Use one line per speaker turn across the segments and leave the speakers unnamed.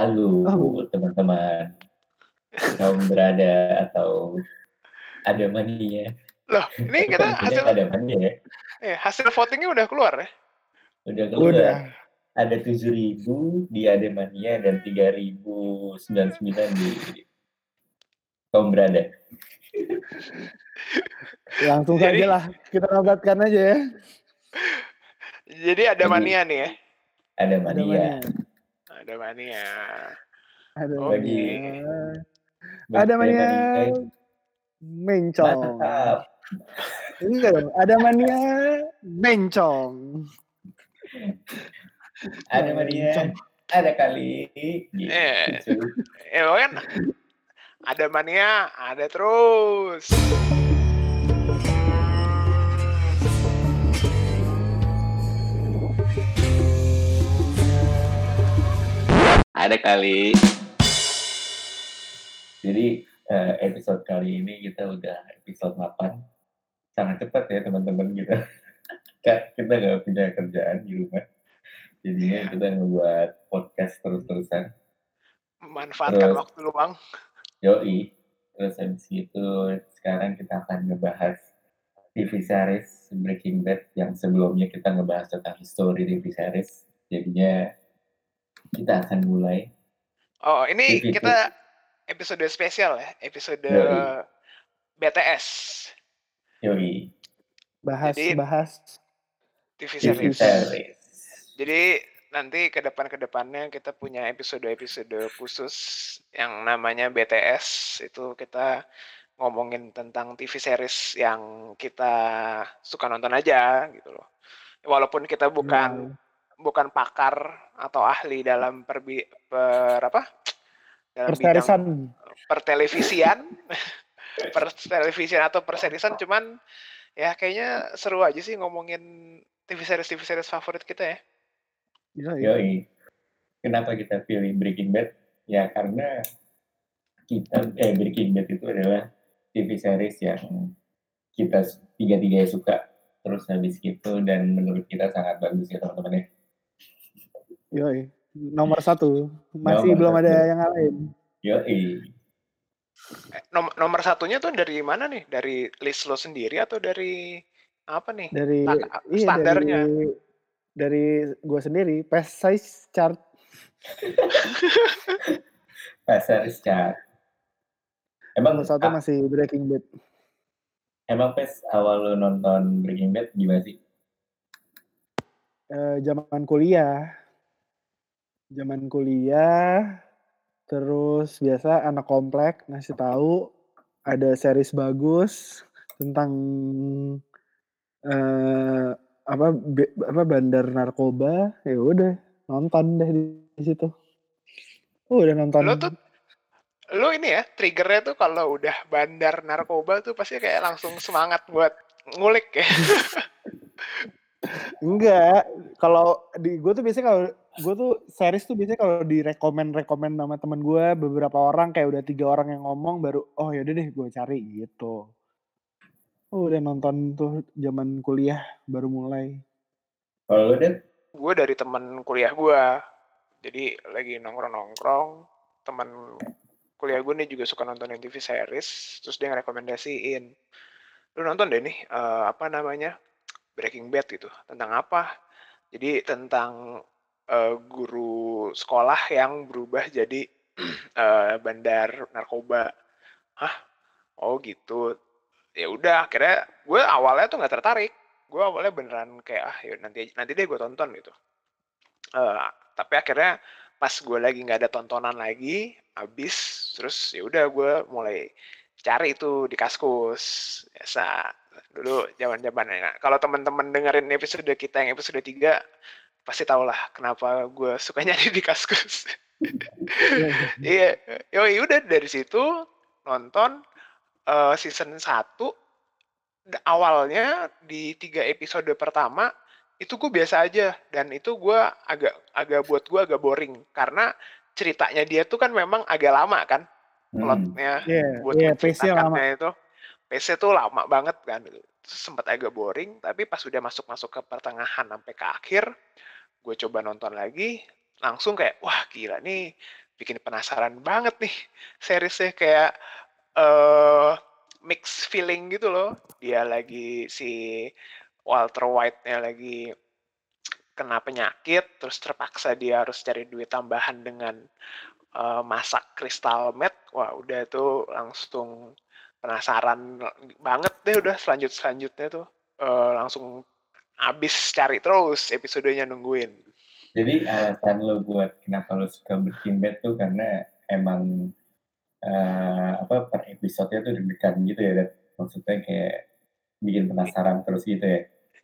Halo
Oh.
teman-teman, kaum berada atau ada mania.
Loh, ini kita hasil
ada mania ya.
iya, hasil voting-nya udah keluar ya?
Udah keluar.
Udah.
Ada 7.000 di Ademania dan 3.099 di kaum berada.
Langsung
Jadi-
saja lah, kita nobatkan aja ya.
Jadi ada mania nih ya?
Ada
Ada
mania.
Ada mania.
Ada
Oke.
mania. Ada mania.
eh,
Mencong. Enggak dong, ada mania bencong.
Ada mania. Ada kali.
Eh. Ya kan ada mania, ada terus.
Ada kali. Jadi eh, episode kali ini kita udah episode 8. Sangat cepat ya teman-teman kita. Ka- kita nggak punya kerjaan di rumah. Jadinya kita ngebuat podcast terus-terusan.
Manfaatkan
Terus.
waktu luang.
Yoi. Terus habis itu sekarang kita akan ngebahas TV series Breaking Bad yang sebelumnya kita ngebahas tentang history TV series. Jadinya kita akan mulai.
Oh, ini
Gitu.
kita episode spesial ya, episode
Yoi.
BTS
Yoi.
Bahas
Jadi-
bahas
TV
TV
series.
series.
Jadi nanti ke depan ke depannya kita punya episode-episode khusus yang namanya BTS itu kita ngomongin tentang TV series yang kita suka nonton aja gitu loh. Walaupun kita bukan bukan pakar atau ahli dalam perbi per apa? Dalam bidang
perserisan.
pertelevisian, pertelevisian atau perserisan cuman ya kayaknya seru aja sih ngomongin TV series TV series favorit kita ya.
Iya, iya.
Kenapa kita pilih Breaking Bad? Ya karena kita eh Breaking Bad itu adalah TV series yang kita tiga-tiga suka terus habis gitu dan menurut kita sangat bagus ya teman-teman ya.
Yoi. Nomor satu. Masih
Nomor
belum ada
satu.
yang lain.
Yoi.
Eh, Nom nomor satunya tuh dari mana nih? Dari list lo sendiri atau dari apa nih?
Dari
Sta-
iya,
standarnya.
dari dari gua sendiri pass size chart
Pasar Chart. Emang
nomor satu
ah,
masih Breaking Bad.
emang pes awal lu nonton Breaking Bad gimana sih?
Eh, zaman kuliah. Zaman kuliah terus biasa anak komplek ngasih tahu ada series bagus tentang eh apa be- apa bandar narkoba. Ya udah nonton deh di, di situ. Oh, udah nonton.
Lo tuh lo ini ya triggernya tuh kalau udah bandar narkoba tuh pasti kayak langsung semangat buat ngulik ya.
enggak kalau di gue tuh biasanya kalau gue tuh series tuh biasanya kalau direkomend rekomend sama temen gue beberapa orang kayak udah tiga orang yang ngomong baru oh yaudah deh gue cari gitu. Oh udah nonton tuh zaman kuliah baru mulai.
Kalau lu deh?
gue dari temen kuliah gue jadi lagi nongkrong nongkrong teman kuliah gue nih juga suka nontonin TV series terus dia ngerekomendasiin lu nonton deh nih eh, apa namanya Breaking Bad gitu tentang apa? Jadi tentang eh, guru sekolah yang berubah jadi eh, bandar narkoba. Hah? Oh gitu. Ya udah akhirnya gue awalnya tuh nggak tertarik. Gue awalnya beneran kayak ah ya nanti nanti deh gue tonton gitu. Eh, tapi akhirnya pas gue lagi nggak ada tontonan lagi habis terus ya udah gue mulai cari itu di kaskus. Biasa dulu zaman zamannya nah, kalau teman-teman dengerin episode kita yang episode 3 pasti tau lah kenapa gue suka nyari di kaskus iya yo udah dari situ nonton eh, season 1 d- awalnya di tiga episode pertama itu gue biasa aja dan itu gue agak agak buat gue agak boring karena ceritanya dia tuh kan memang agak lama kan
Hmm.
plotnya
Iya,
buat
iya, pace-nya lama.
menceritakannya itu pace tuh lama banget kan sempat agak boring tapi pas udah masuk masuk ke pertengahan sampai ke akhir gue coba nonton lagi langsung kayak wah gila nih bikin penasaran banget nih seriesnya kayak uh, mix feeling gitu loh. Dia lagi si Walter White-nya lagi kena penyakit, terus terpaksa dia harus cari duit tambahan dengan uh, masak kristal met. Wah, udah tuh langsung penasaran banget deh udah selanjut selanjutnya tuh uh, langsung habis cari terus episodenya nungguin.
Jadi alasan lo buat kenapa lo suka Breaking Bad tuh karena emang uh, apa per episodenya tuh deg-degan gitu ya, dan maksudnya kayak bikin penasaran terus gitu ya?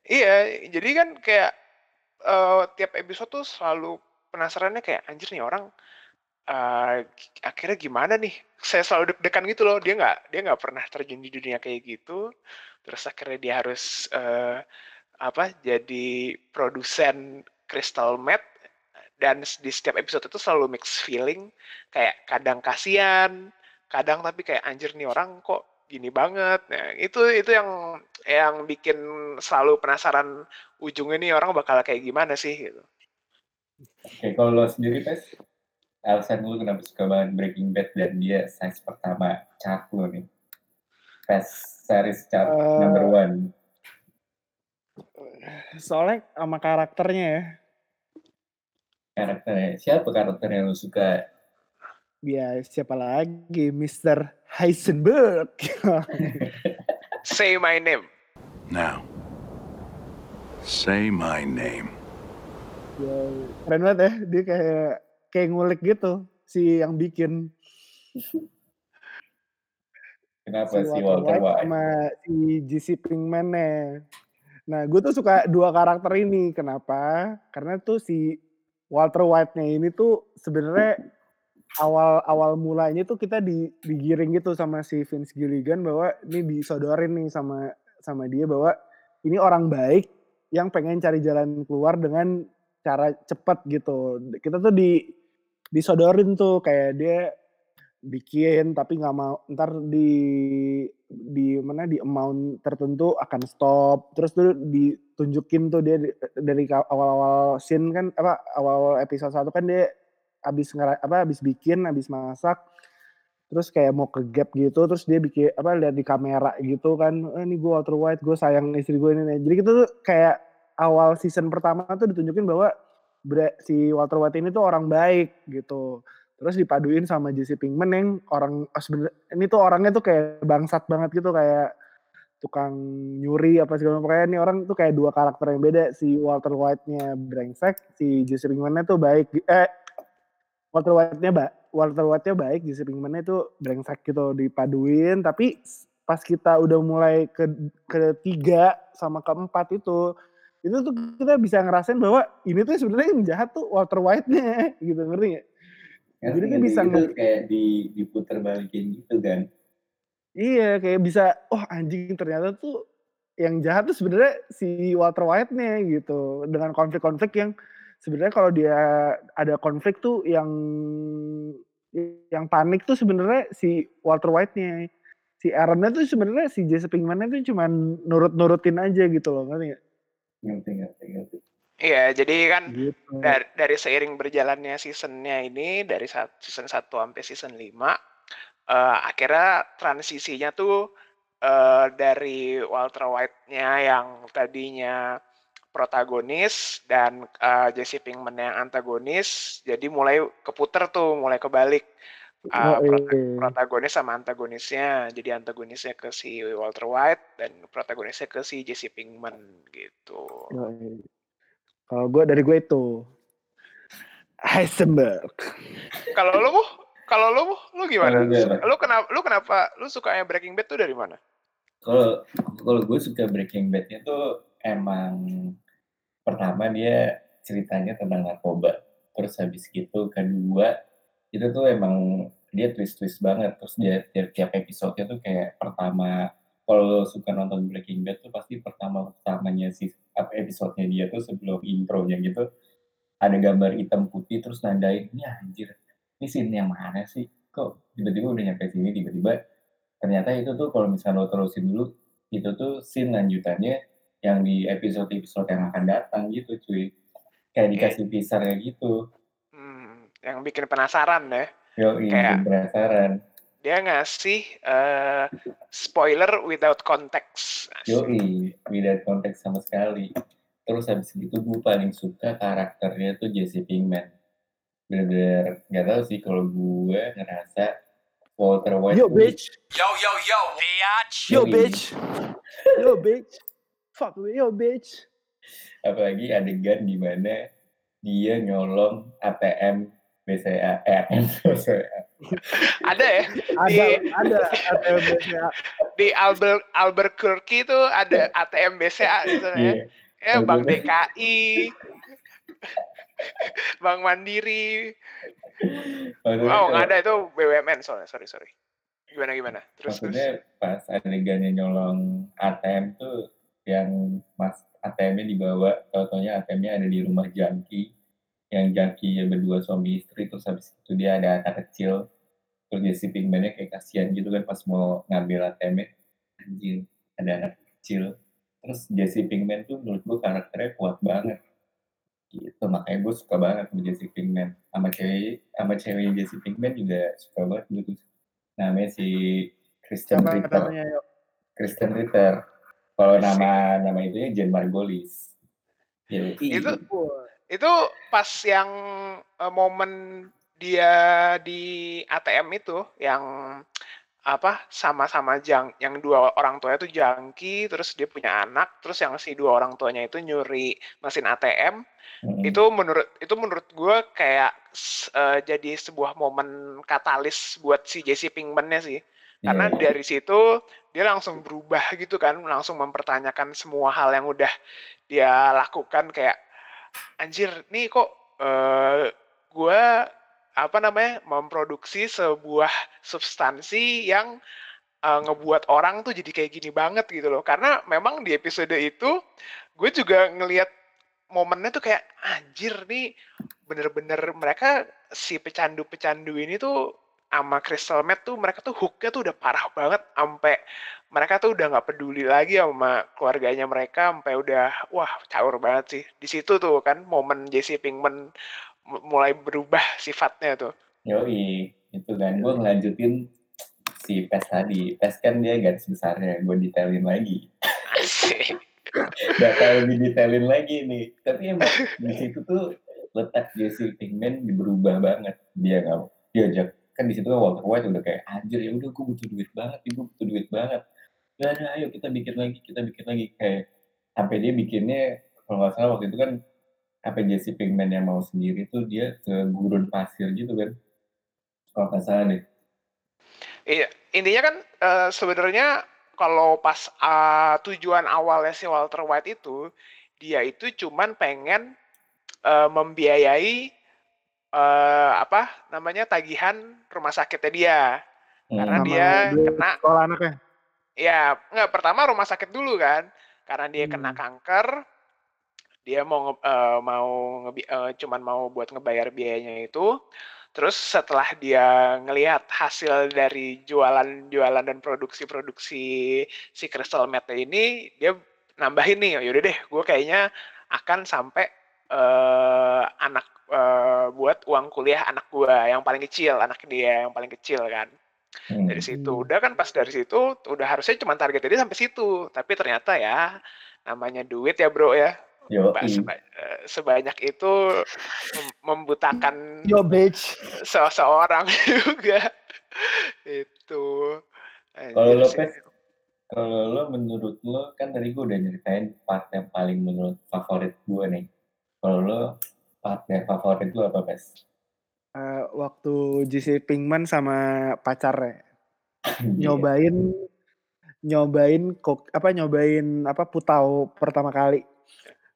Iya, jadi kan kayak uh, tiap episode tuh selalu penasarannya kayak anjir nih orang uh, akhirnya gimana nih? Saya selalu deg-degan gitu loh. Dia nggak dia nggak pernah terjun di dunia kayak gitu. Terus akhirnya dia harus uh, apa jadi produsen crystal meth dan di setiap episode itu selalu mix feeling kayak kadang kasihan kadang tapi kayak anjir nih orang kok gini banget. Nah itu itu yang yang bikin selalu penasaran ujungnya nih orang bakal kayak gimana sih gitu.
Oke kalau lo sendiri pes alasan lu kenapa suka banget Breaking Bad dan dia size pertama chart lo nih? Pes series chart uh, number one
soalnya sama karakternya ya.
Karakternya siapa karakter yang lu suka?
Ya siapa lagi? Mr. Heisenberg.
Say my name.
Now say my name.
Ya keren banget ya. Dia kayak kayak ngulik gitu si yang bikin.
Kenapa si, si Walter White
sama si Jesse Pinkman nya Nah, gue tuh suka dua karakter ini. Kenapa? Karena tuh si Walter White-nya ini tuh sebenarnya awal awal mulanya tuh kita di, digiring gitu sama si Vince Gilligan bahwa ini disodorin nih sama sama dia bahwa ini orang baik yang pengen cari jalan keluar dengan cara cepat gitu. Kita tuh di disodorin tuh kayak dia bikin tapi nggak mau ntar di di mana di amount tertentu akan stop. Terus tuh ditunjukin tuh dia dari awal-awal scene kan apa awal-awal episode satu kan dia habis ngera, apa habis bikin habis masak. Terus kayak mau ke gap gitu terus dia bikin apa lihat di kamera gitu kan. Eh, ini gue Walter White gue sayang istri gue ini jadi kita tuh kayak awal season pertama tuh ditunjukin bahwa si Walter White ini tuh orang baik gitu terus dipaduin sama Jesse Pinkman yang orang oh sebenernya ini tuh orangnya tuh kayak bangsat banget gitu kayak tukang nyuri apa segala macam kayak ini orang tuh kayak dua karakter yang beda si Walter White-nya brengsek si Jesse Pinkman-nya tuh baik eh Walter White-nya ba Walter White-nya baik Jesse Pinkman-nya tuh brengsek gitu dipaduin tapi pas kita udah mulai ke ketiga sama keempat itu itu tuh kita bisa ngerasain bahwa ini tuh sebenarnya yang jahat tuh Walter White-nya gitu ngerti gak?
Ya, Jadi kan bisa gitu, kayak di diputar balikin gitu kan.
Iya, kayak bisa oh anjing ternyata tuh yang jahat tuh sebenarnya si Walter White-nya gitu. Dengan konflik-konflik yang sebenarnya kalau dia ada konflik tuh yang yang panik tuh sebenarnya si Walter White-nya. Si Aaron-nya tuh sebenarnya si Jesse Pinkman-nya tuh cuma nurut-nurutin aja gitu loh, ngerti gak?
Ngerti, ngerti, ngerti.
Iya, jadi kan Gitu. dari dari seiring berjalannya seasonnya ini dari season 1 sampai season 5, uh, akhirnya transisinya tuh, uh, dari Walter White-nya yang tadinya protagonis dan, uh, Jesse Pinkman yang antagonis, jadi mulai keputer tuh, mulai kebalik, uh, prota protagonis sama antagonisnya. Jadi antagonisnya ke si Walter White dan protagonisnya ke si Jesse Pinkman, gitu.
Kalau gue dari gue itu Heisenberg.
Kalau lu, kalau lu, lu gimana? Lu kenapa, lu kenapa, lu sukanya Breaking Bad tuh dari mana?
Kalau kalau gue suka Breaking Bad-nya tuh emang pertama dia ceritanya tentang narkoba. Terus habis gitu kedua itu tuh emang dia twist-twist banget. Terus dia tiap, tiap episode-nya tuh kayak pertama kalau suka nonton Breaking Bad tuh pasti pertama pertamanya sih apa episodenya dia tuh sebelum intronya gitu ada gambar hitam putih terus nandain ini anjir ini scene yang mana sih? Kok tiba-tiba udah nyampe sini tiba-tiba? Ternyata itu tuh kalau misalnya lo terusin dulu itu tuh scene lanjutannya yang di episode-episode yang akan datang gitu cuy. Kayak dikasih teaser kayak gitu.
Hmm, yang bikin penasaran ya.
Yoi,
Kayak-
bikin penasaran.
Dia ngasih eh, spoiler without context.
Yoi, beda konteks sama sekali. Terus habis gitu gue paling suka karakternya tuh Jesse Pinkman. Bener-bener nggak tahu sih kalau gue ngerasa Walter White
Yo
tuh-
bitch,
Yo, yo, yo, bitch.
yo bitch, yo bitch, fuck me, yo bitch.
apalagi adegan di mana dia nyolong ATM BCA, eh ATM BCA.
Ada ya
Ada,
Di-
ada, ada BCA.
di Albert Albuquerque itu ada ATM BCA gitu ya.
Iya.
Ya Bank DKI, Bank Mandiri.
Maksudnya
Oh nggak ada itu BUMN soalnya. Sorry sorry. Gimana gimana? Terus terus.
maksudnya pas adegannya nyolong ATM tuh yang mas ATM-nya dibawa, tau-taunya ATM-nya ada di rumah Jangki, yang Jangki ya berdua suami istri, terus habis itu dia ada anak kecil, terus Jesse Pinkman-nya kayak kasihan gitu kan pas mau ngambil ATM-nya, anjir ada anak kecil, terus Jesse Pinkman tuh menurut gue karakternya kuat banget, gitu makanya gue suka banget sama Jesse Pinkman, sama cewek sama cewek Jesse Pinkman juga suka banget gitu, namanya si Kristen
Siapa
Ritter.
namanya, yo?
Kristen Ritter. Kalau nama nama itunya Jen Margolis. Jadi,
Itu itu pas yang eh, momen dia di ATM itu yang apa sama-sama jang yang dua orang tuanya itu jangki terus dia punya anak terus yang si dua orang tuanya itu nyuri mesin ATM
mm,
itu menurut itu menurut gue kayak eh, jadi sebuah momen katalis buat si Jesse Pinkman-nya sih. Karena
iya,
dari situ dia langsung berubah gitu kan langsung mempertanyakan semua hal yang udah dia lakukan kayak anjir nih kok eh gue apa namanya memproduksi sebuah substansi yang eh, ngebuat orang tuh jadi kayak gini banget gitu loh. Karena memang di episode itu gue juga ngelihat momennya tuh kayak anjir nih bener-bener mereka si pecandu-pecandu ini tuh sama Crystal Meth tuh mereka tuh hooknya tuh udah parah banget sampai mereka tuh udah nggak peduli lagi sama keluarganya mereka sampai udah wah caur banget sih. Di situ tuh kan momen Jesse Pinkman mu- mulai berubah sifatnya tuh.
Yoi itu kan. Gue ngelanjutin si PES tadi. PES kan dia garis besarnya gue detailin lagi. Bakal lebih detailin lagi nih. Tapi emang di situ tuh letak Jesse Pinkman berubah banget. Dia nggak diajak kan di situ kan Walter White udah kayak anjir ya udah gue butuh duit banget gue butuh duit banget. Udah ayo kita bikin lagi kita bikin lagi. Kayak sampai dia bikinnya kalau nggak salah waktu itu kan apa Jesse Pinkman yang mau sendiri tuh dia ke gurun pasir gitu kan kalau nggak salah deh.
Iya, intinya kan eh, sebenarnya kalau pas ah, tujuan awalnya si Walter White itu dia itu cuman pengen eh, membiayai eh, apa namanya tagihan rumah sakitnya dia karena
Hmm.
Sama
dia
dia
kena
sekolah anaknya.
ya nggak pertama rumah sakit dulu kan karena dia kena
Hmm.
kanker dia mau nge- eh, mau ngebi- eh, cuman mau buat ngebayar biayanya itu terus setelah dia ngelihat hasil dari jualan-jualan dan produksi-produksi si Crystal Meth ini dia nambahin nih yaudah deh gue kayaknya akan sampai eh, anak eh, buat uang kuliah anak gue yang paling kecil anak dia yang paling kecil kan
Hmm.
dari situ udah kan pas dari situ udah harusnya cuma targetnya dia sampai situ tapi ternyata ya namanya duit ya bro ya
Yoi.
Ba- seba- eh, sebanyak itu mem- membutakan
Yo bitch.
se- seorang juga itu
Kalau lo. Pes, kalau lo menurut lo kan tadi gue udah nyeritain part yang paling menurut favorit gue nih. Kalau lo partner favorit lo apa Pes?
Eh, waktu JC Pinkman sama pacarnya nyobain nyobain kok apa nyobain apa putau pertama kali.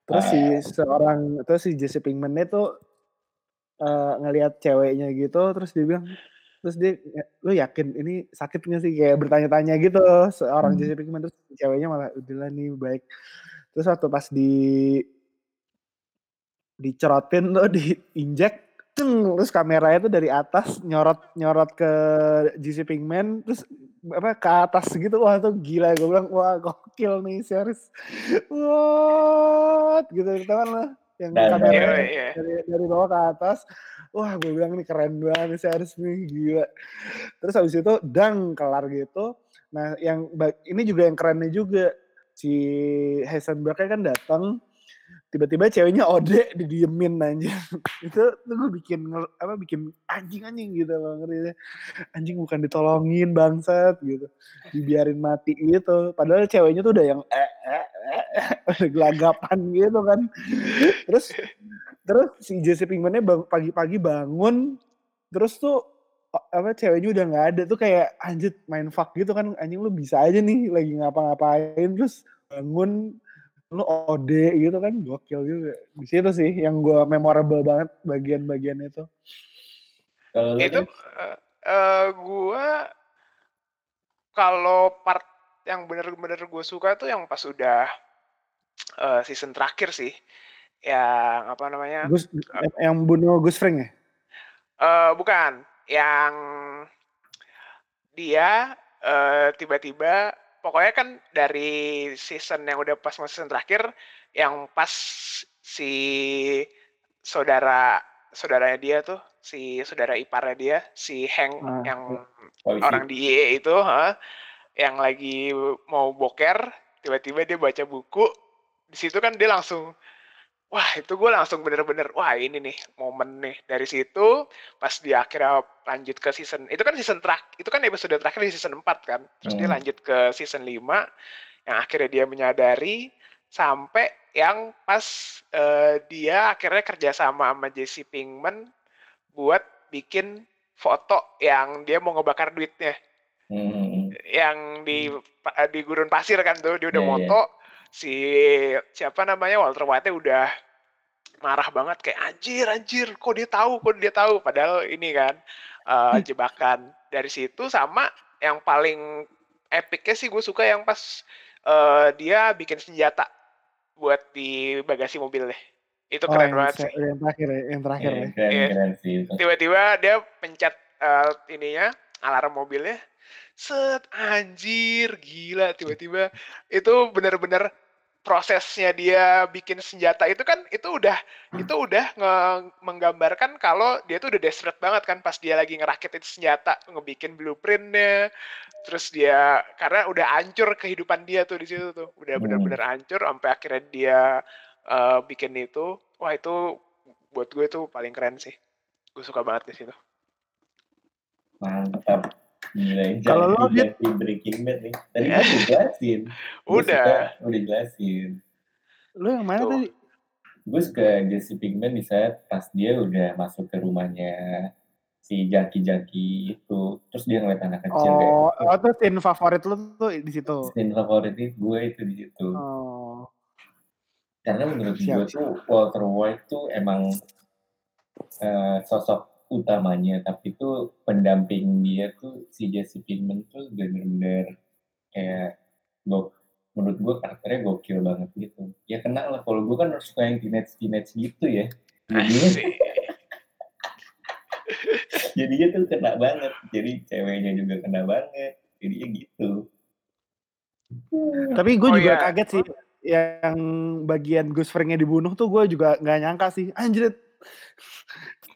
Terus si
Ah.
seorang terus si Jesse Pinkman itu eh, ngelihat ceweknya gitu terus dia bilang terus dia lu yakin ini sakit nggak sih kayak bertanya-tanya gitu seorang
Hmm.
Jesse Pinkman terus ceweknya malah udahlah nih baik terus waktu pas di dicerotin tuh diinjek ceng, terus kameranya tuh dari atas nyorot nyorot ke JC Pinkman terus apa ke atas gitu wah tuh gila gue bilang wah gokil nih series what gitu tahu lah yang
Nah,
kameranya
Iya, iya.
dari dari bawah ke atas. Wah, gue bilang nih keren banget nih series nih, gila. Terus habis itu dang kelar gitu. Nah, yang ini juga yang kerennya juga si Heisenberg kan datang tiba-tiba ceweknya ode didiemin aja itu tuh gue bikin apa bikin anjing anjing gitu loh ngerti anjing bukan ditolongin bangsat gitu. Dibiarin mati gitu. Padahal ceweknya tuh udah yang eh, eh, eh, eh, gelagapan gitu kan. Terus terus si Jesse Pinkman-nya pagi-pagi bangun terus tuh apa ceweknya udah nggak ada. Tuh kayak anjir main fuck gitu kan. Anjing lu bisa aja nih lagi ngapa-ngapain. Terus bangun lu ode gitu kan gokil juga. Di situ sih yang gue memorable banget bagian-bagian itu
Kalau lu
Itu
kan,
eh eh, gua kalau part yang bener-bener gue suka tuh yang pas udah eh, season terakhir sih. Yang apa namanya?
Gus yang bunuh Gus Fring ya?
Eh bukan, yang dia eh, tiba-tiba pokoknya kan dari season yang udah pas season terakhir yang pas si saudara saudaranya dia tuh si saudara iparnya dia si Hank
Ah,
yang
polisi.
orang di IE itu ha, yang lagi mau boker tiba-tiba dia baca buku di situ kan dia langsung wah itu gue langsung bener-bener wah ini nih momen nih dari situ pas dia akhirnya lanjut ke season itu kan season terakhir itu kan episode terakhir di season 4 kan terus dia
Hmm.
lanjut ke season 5 yang akhirnya dia menyadari sampai yang pas eh, dia akhirnya kerja sama sama Jesse Pinkman buat bikin foto yang dia mau ngebakar duitnya
Hmm.
yang di pa- di gurun pasir kan tuh dia udah
Iya, iya.
moto si siapa namanya Walter White udah marah banget kayak anjir anjir kok dia tahu kok dia tahu? Padahal ini kan eh, jebakan. Dari situ sama yang paling epicnya sih gue suka yang pas eh, dia bikin senjata buat di bagasi mobilnya itu
oh
keren
yang,
banget sih.
yang terakhir ya yang terakhir
Iya,
ya.
keren
Iya.
keren sih itu.
tiba-tiba dia pencet eh, ininya alarm mobilnya. Set anjir gila. Tiba-tiba itu benar-benar prosesnya dia bikin senjata itu kan itu udah itu udah nge- menggambarkan kalau dia tuh udah desperate banget kan pas dia lagi ngerakit itu senjata ngebikin blueprintnya terus dia karena udah hancur kehidupan dia tuh di situ tuh udah
Hmm.
benar-benar hancur sampai akhirnya dia eh, bikin itu wah itu buat gue tuh paling keren sih gue suka banget di situ
Mantap.
Kalau lo,
jati Breaking Bad nih. Tadi kan udah jelasin.
Udah.
suka, udah jelasin.
lu yang mana
Tuh.
tadi
Gue suka Jesse Pinkman di saat pas dia udah masuk ke rumahnya si Jaki-Jaki itu. Terus dia ngeliat anak kecil kayak,
oh oh tuh scene favorit lu tuh di situ
scene favorit gue itu di situ.
oh
Karena menurut
Siap,
gue tuh Walter White tuh emang eh, sosok utamanya, tapi tuh pendamping dia tuh si Jesse Pinkman tuh bener-bener kayak go, menurut gue karakternya gokil banget gitu. Ya kenal lah, kalau gue kan suka yang teenage-teenage gitu ya. Jadinya, jadinya tuh kena banget. Jadi ceweknya juga kena banget. Jadinya gitu.
tapi gue
Oh
juga
iya.
kaget sih yang bagian Gus Fringnya dibunuh tuh gue juga nggak nyangka sih anjir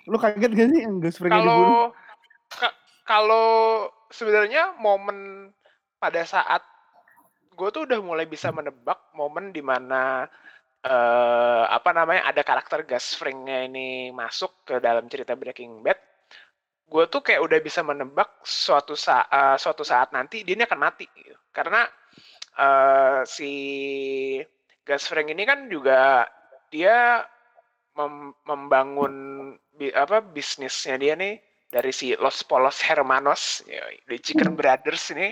lu kaget gak sih yang Gus dibunuh
Kalau ka- kalau sebenarnya momen pada saat gue tuh udah mulai bisa menebak momen di mana eh apa namanya ada karakter Gus Fring-nya ini masuk ke dalam cerita Breaking Bad. Gue tuh kayak udah bisa menebak suatu saat suatu saat nanti dia ini akan mati gitu. Karena eh si Gus Fring ini kan juga dia mem- membangun bi- apa bisnisnya dia nih dari si Los Polos Hermanos, ya, the Chicken Brothers ini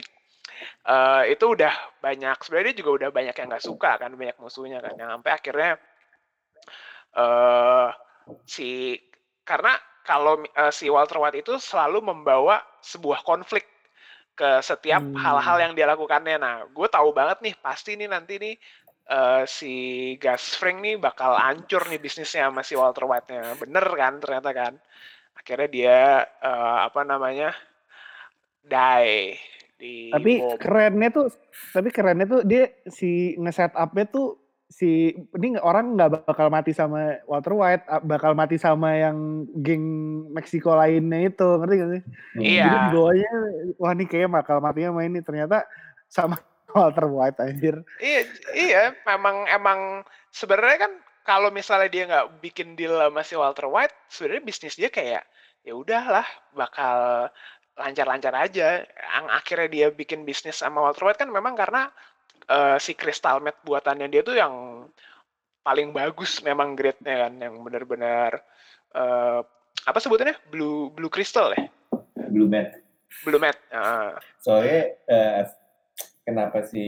eh, itu udah banyak sebenarnya dia juga udah banyak yang nggak suka kan banyak musuhnya kan yang sampai akhirnya eh si karena kalau eh, si Walter White itu selalu membawa sebuah konflik ke setiap
Hmm.
hal-hal yang dia lakukannya. Nah, gue tahu banget nih pasti nih nanti nih eh, si Gus Fring nih bakal hancur nih bisnisnya sama si Walter White-nya. Bener kan ternyata kan. Akhirnya dia eh, apa namanya die di
tapi
bom.
kerennya tuh tapi kerennya tuh dia si nge-set up-nya tuh si ini orang nggak bakal mati sama Walter White, a bakal mati sama yang geng Meksiko lainnya itu, ngerti gak sih?
Iya.
Jadi dibawanya, wah ini kayaknya bakal matinya sama ini, ternyata sama Walter White anjir.
Iya, iya, memang emang sebenarnya kan kalau misalnya dia nggak bikin deal sama si Walter White, sebenarnya bisnis dia kayak ya udahlah bakal lancar-lancar aja. Yang akhirnya dia bikin bisnis sama Walter White kan memang karena eh, si Crystal Meth buatannya dia tuh yang paling bagus memang grade-nya kan, yang benar-benar eh, apa sebutannya blue blue crystal ya,
Blue Mat.
blue meth. Heeh.
Soalnya eh, kenapa si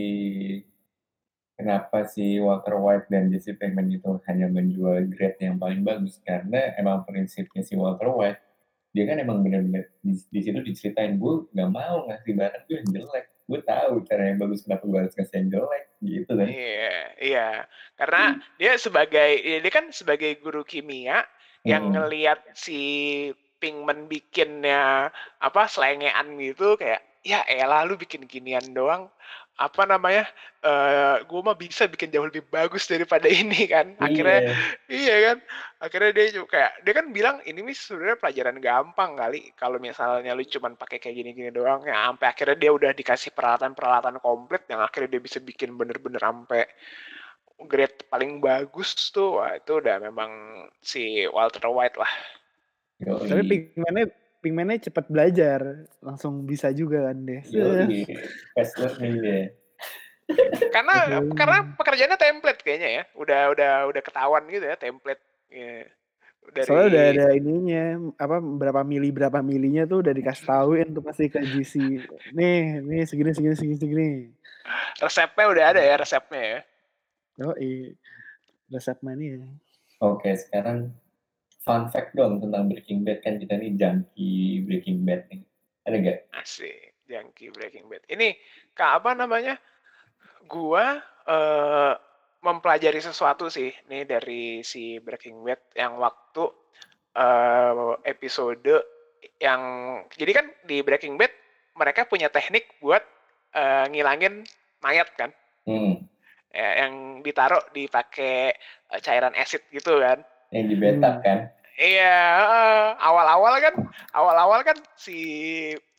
kenapa si Walter White dan Jesse Pinkman itu hanya menjual grade yang paling bagus karena emang prinsipnya si Walter White dia kan emang bener-bener di, di situ diceritain gue nggak mau ngasih barang gue yang jelek gue tahu cara yang bagus kenapa gue harus ngasih yang jelek gitu kan
Iya, iya. Karena dia sebagai ya dia kan sebagai guru kimia yang
Hmm.
ngelihat si Pinkman bikinnya apa selengean gitu kayak ya elah lu bikin ginian doang. Apa namanya eh gue mah bisa bikin jauh lebih bagus daripada ini kan. Akhirnya
Iya.
iya kan? Akhirnya dia juga kayak dia kan bilang ini nih sebenarnya pelajaran gampang kali. Kalau misalnya lu cuman pakai kayak gini-gini doang ya sampai akhirnya dia udah dikasih peralatan-peralatan komplit yang akhirnya dia bisa bikin bener-bener sampai grade paling bagus tuh. Wah itu udah memang si Walter White lah.
Yoi.
Tapi Pinkman-nya Pinkman-nya cepet belajar, langsung bisa juga kan deh.
Fast learning dia
karena karena pekerjaannya template kayaknya ya udah udah udah ketahuan gitu ya template Iya. dari
Soalnya udah ada ininya, apa berapa mili berapa milinya tuh udah dikasih tauin tuh pasti ke GC. Nih, nih segini segini segini segini.
resepnya udah ada ya resepnya ya
Oh iya, resep mania.
Oke, sekarang fun fact dong tentang Breaking Bad kan kita nih junkie Breaking Bad nih. Ada nggak?
Asik, Junkie Breaking Bad. Ini kak apa namanya? Gua eh, mempelajari sesuatu sih nih dari si Breaking Bad yang waktu eh, episode yang jadi kan di Breaking Bad mereka punya teknik buat eh, ngilangin mayat kan,
Hmm,
ya, yang ditaruh dipakai eh, cairan acid gitu kan.
Yang di beta
Hmm.
kan?
Iya, awal-awal kan, awal-awal kan si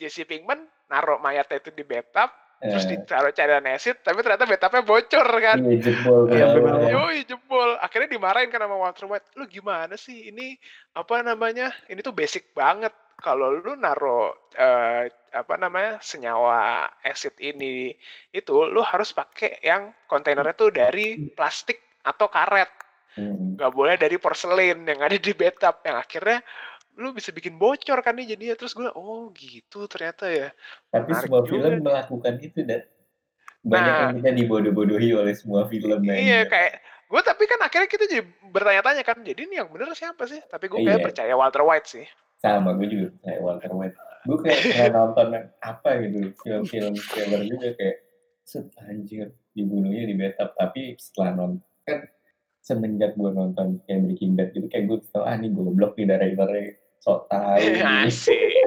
Jesse Pinkman naruh mayatnya itu di bathtub, terus
Eh,
ditaruh cairan acid, tapi ternyata bathtubnya bocor kan.
Iya jebol
Iya,
bawah.
Yoi, jebol. Akhirnya dimarahin kan sama Walter White. Lu gimana sih? Ini apa namanya? Ini tuh basic banget. Kalau lu naruh eh, apa namanya senyawa acid ini itu, lu harus pakai yang kontainernya tuh dari plastik atau karet
Hmm.
nggak boleh dari porselen yang ada di bathtub. Yang akhirnya lu bisa bikin bocor kan nih jadinya. Terus gue oh gitu ternyata ya.
Tapi
Menarik
semua
juga
film melakukan itu dan banyak
Nah.
yang kita dibodoh-bodohi oleh semua film
iya kayak gue tapi kan akhirnya kita jadi bertanya-tanya kan jadi ini yang bener siapa sih? Tapi gue kayak
Iya.
percaya Walter White sih.
Sama gue juga kayak Walter White. Gue kayak pernah nonton apa gitu film-film thriller juga kayak set anjir dibunuhnya di bathtub. Tapi setelah nonton kan semenjak gue nonton kayak Breaking Bad gitu kayak gue tau ah ini goblok nih directornya sok tahu
asik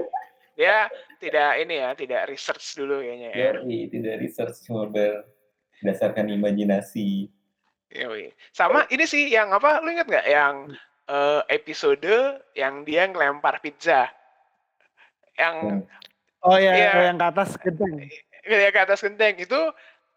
dia tidak ini ya tidak research dulu kayaknya ya
Yoi, tidak research cuma berdasarkan imajinasi
Yoi. sama ini sih yang apa lu inget nggak yang eh, episode yang dia ngelempar pizza yang.
Oh ya,
Iya.
yang ke atas genteng.
ya ke atas genteng itu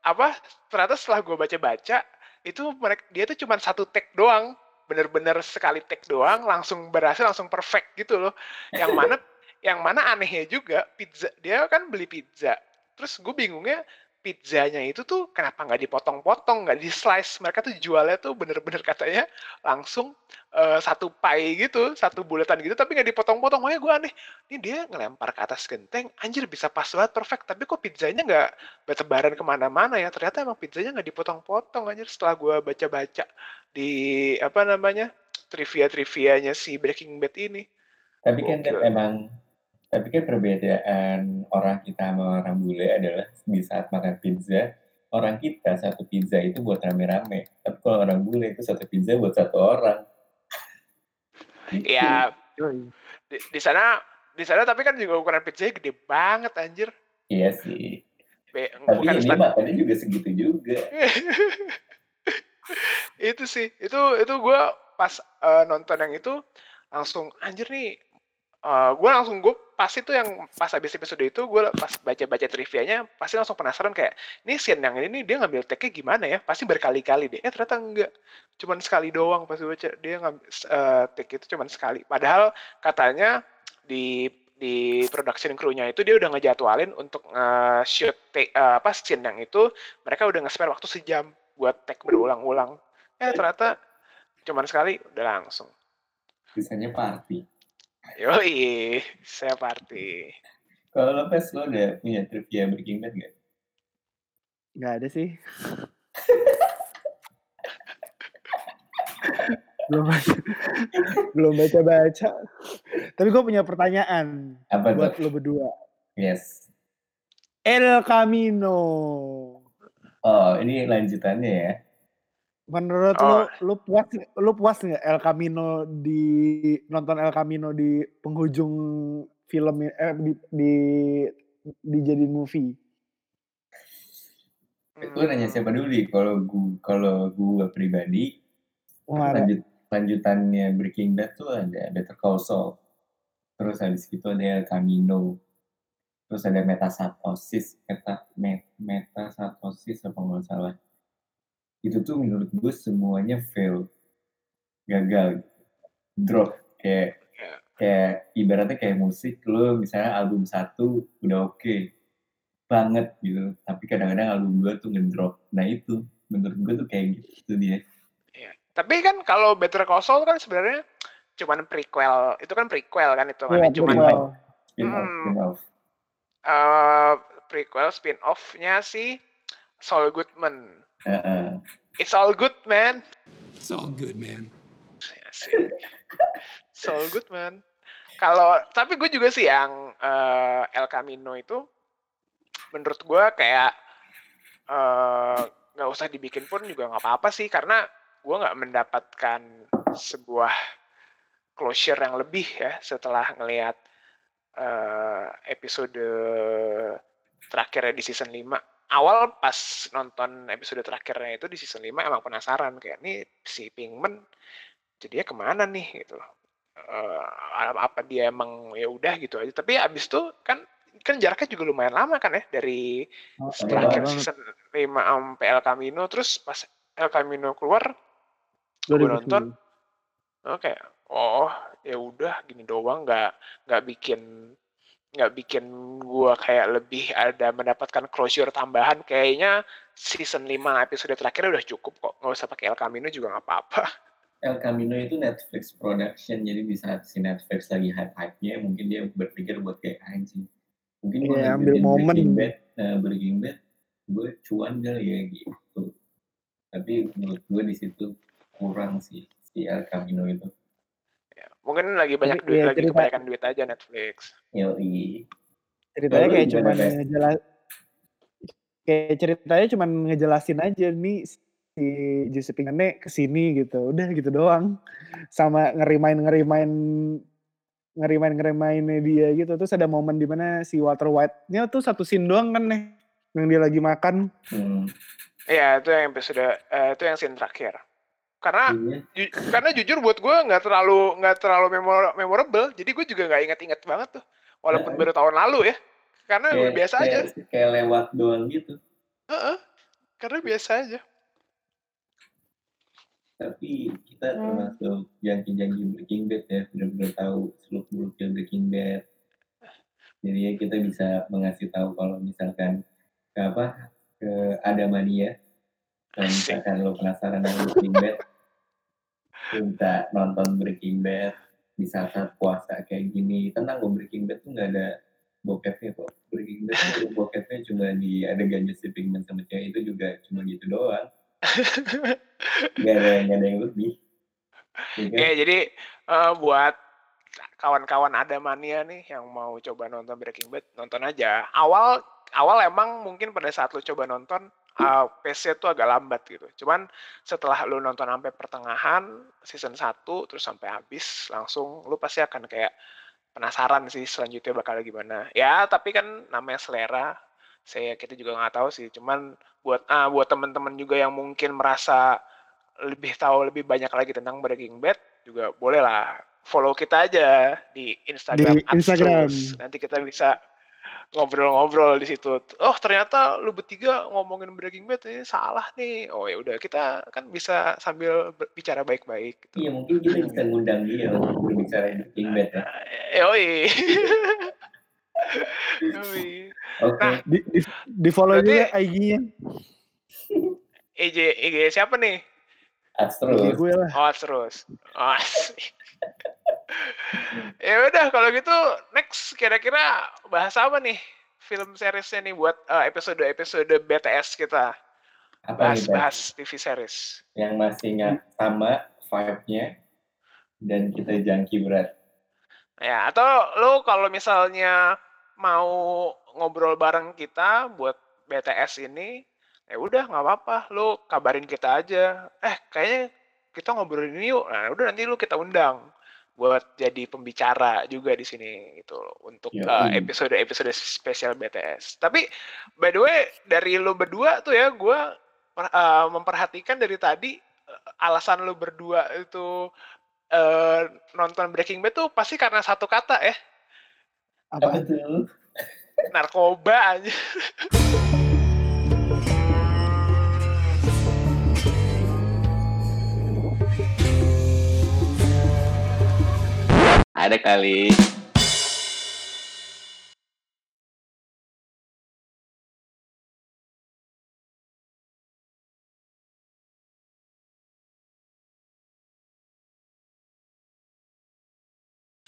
apa ternyata setelah gue baca-baca itu mereka dia tuh cuma satu take doang. Bener-bener sekali take doang langsung berhasil langsung perfect gitu loh. Yang mana yang mana anehnya juga pizza dia kan beli pizza. Terus gue bingungnya pizzanya itu tuh kenapa nggak dipotong-potong nggak di slice mereka tuh jualnya tuh bener-bener katanya langsung eh, satu pie gitu satu bulatan gitu tapi nggak dipotong-potong. Makanya gue aneh ini dia ngelempar ke atas genteng anjir bisa pas banget perfect. Tapi kok pizzanya nggak bertebaran ke mana-mana ya? Ternyata emang pizzanya nggak dipotong-potong anjir setelah gue baca-baca di apa namanya trivia-trivianya si Breaking Bad ini.
Tapi kan emang tapi kan perbedaan orang kita sama orang bule adalah di saat makan pizza, orang kita satu pizza itu buat rame-rame. Tapi kalau orang bule itu satu pizza buat satu orang. Gitu.
ya
Yoi.
di, di sana di sana tapi kan juga ukuran pizzanya gede banget anjir
Iya sih.
Be-
Tapi
bukan
ini
stand-
makannya juga segitu juga.
Itu sih, itu itu gue pas, eee, nonton yang itu langsung, "Anjir nih," eee, gue langsung gue pas itu yang pas habis episode itu gue pas baca-baca trivianya pasti langsung penasaran kayak, "Ini scene yang ini dia ngambil take-nya gimana ya? Pasti berkali-kali deh." Eh ternyata enggak, cuman sekali doang pas baca dia ngambil eee, take itu cuman sekali. Padahal katanya di di production crew-nya itu dia udah ngejadwalin untuk nge-shoot take eee, apa, scene yang itu mereka udah nge-spare waktu sejam buat take berulang-ulang. Eh ternyata cuman sekali udah langsung.
Sisanya party.
Yoi, saya party.
Kalau lo Pes, lo ada punya trivia Breaking Bad nggak?
Nggak ada sih. Belum baca belum baca-baca. Tapi gue punya pertanyaan
Apa
buat
tuh?
lo berdua.
Yes.
El Camino.
Oh, ini lanjutannya ya?
Menurut
Oh.
lo, lo puas lo puas nggak El Camino di nonton El Camino di penghujung film eh, di di dijadiin movie?
Lo nanya
Mmm.
siapa dulu nih? Kalau gu kalau gua pribadi,
Wah,
lanjut lanjutannya Breaking Bad tuh ada Better Call Saul. Terus habis itu ada El Camino. Terus ada Metastasis, meta me Metastasis apa nggak salah. Itu tuh menurut gue semuanya fail. Gagal. Drop. Kayak
Iya.
kayak ibaratnya kayak musik, lo misalnya album 1 udah oke banget gitu, tapi kadang-kadang album 2 tuh ngedrop. Nah itu, menurut gue tuh kayak gitu dia.
Iya. Tapi kan kalau Better Call Saul kan sebenarnya cuman prequel, itu kan prequel kan
Iya,
hitungannya cuman
prequel.
Spin-off
Hmm.
spin-off.
eee, prequel spin-off-nya si Saul Goodman.
Heeh.
It's all good man.
It's all good, man.
Asik. Saul Goodman. Kalau tapi gue juga sih yang, eee, El Camino itu menurut gue kayak, eee, nggak usah dibikin pun juga nggak apa-apa sih, karena gue nggak mendapatkan sebuah closure yang lebih ya setelah ngelihat, eee, episode terakhirnya di season 5. Awal pas nonton episode terakhirnya itu di season 5 emang penasaran kayak, "Nih si Pinkman jadinya ke mana nih?" Gitu. Eee, apa dia emang ya udah gitu aja, tapi abis itu kan kan jaraknya juga lumayan lama kan ya dari
Oh,
Lama
terakhir season 5 sampai El Camino, terus pas El Camino keluar gue nonton,
2010.
oh kayak, oh ya udah gini doang, nggak nggak bikin nggak bikin gua kayak lebih ada mendapatkan closure tambahan, kayaknya season 5 episode terakhir udah cukup kok, nggak usah pakai El Camino juga nggak apa-apa.
El Camino itu Netflix production, jadi di saat si Netflix lagi hype-hype-nya, mungkin dia berpikir buat kayak anjing. Mungkin gue
Iya, ambil momen.
Breaking Bad, eh, Breaking Bad, gue cuan kali ya gitu. Tapi menurut gue di situ kurang sih si El Camino itu.
Mungkin lagi banyak duit,
ya
lagi
cerita
kebanyakan duit aja Netflix.
Yoi.
ceritanya kayak
Bes?
ngejelas kayak ceritanya cuman ngejelasin aja nih si Jesse Pinkman ke sini gitu, udah gitu doang. Sama ngerimain-ngerimain ngerimain-ngerimainnya dia gitu. Terus ada momen di mana si Walter White-nya tuh satu scene doang kan nih, yang dia lagi makan.
Hmm.
Iya, itu yang episode, eee, itu yang scene terakhir. Karena
Iya.
ju karena jujur buat gue nggak terlalu nggak terlalu memora memorable, jadi gue juga nggak inget-inget banget tuh, walaupun
Heeh.
baru tahun lalu ya, karena
Kayak
biasa aja.
kayak kayak lewat doang gitu.
Heeh, karena biasa aja.
Tapi kita
Hmm.
termasuk jangki-jangki Breaking Bad ya, bener-bener tahu seluk-beluknya Breaking Bad. Jadi ya kita bisa mengasih tahu kalau misalkan ke apa, ke ada mania, kalau misalkan lo penasaran sama Breaking Bad, minta nonton Breaking Bad di saat-saat puasa kayak gini. Tenang kok Breaking Bad tuh nggak ada bokepnya kok. Breaking Bad tuh bokepnya cuma di adegan Jesse Pinkman sama cewek itu juga cuma gitu doang. Nggak ada nggak ada yang lebih. Ya kan?
Oke, jadi, eee, buat kawan-kawan ada mania nih yang mau coba nonton Breaking Bad, nonton aja. Awal awal emang mungkin pada saat lu coba nonton, eee, pace-nya tuh agak lambat gitu. Cuman setelah lu nonton sampai pertengahan season 1 terus sampai habis, langsung lu pasti akan kayak penasaran sih selanjutnya bakal gimana. Ya tapi kan namanya selera, saya kita juga nggak tahu sih. Cuman buat ah, buat temen-temen juga yang mungkin merasa lebih tahu lebih banyak lagi tentang Breaking Bad juga boleh lah follow kita aja di Instagram
Di Instagram.
Abstrus. Nanti kita bisa ngobrol-ngobrol di situ. Oh ternyata lu bertiga ngomongin Breaking Bad ini salah nih. Oh ya udah kita kan bisa sambil bicara baik-baik. Gitu.
Iya mungkin kita bisa ngundang dia untuk berbicara Breaking Bad ya.
Eh, Yoi. Yoi.
Oke,
Nah,
Di, di, di follow juga IG-nya.
EJ IG siapa nih?
IG
terus.
gue lah.
Oh terus. Oh, ya udah kalau gitu next kira-kira bahas apa nih film seriesnya nih buat eh, episode-episode BTS kita
Apa nih,
bahas-bahas TV series.
Yang masih nggak sama vibe-nya dan kita jangki berat.
Ya atau lo kalau misalnya mau ngobrol bareng kita buat BTS ini ya udah nggak apa-apa lo kabarin kita aja. Eh kayaknya kita ngobrolin ini yuk. Nah udah nanti lo kita undang buat jadi pembicara juga di sini gitu loh, untuk
Yoi.
uh, episode-episode spesial BTS tapi by the way dari lo berdua tuh ya gue memperhatikan dari tadi uh, alasan lo berdua itu uh, nonton Breaking Bad tuh pasti karena satu kata ya
Apa
tuh?
narkoba aja
Ada kali.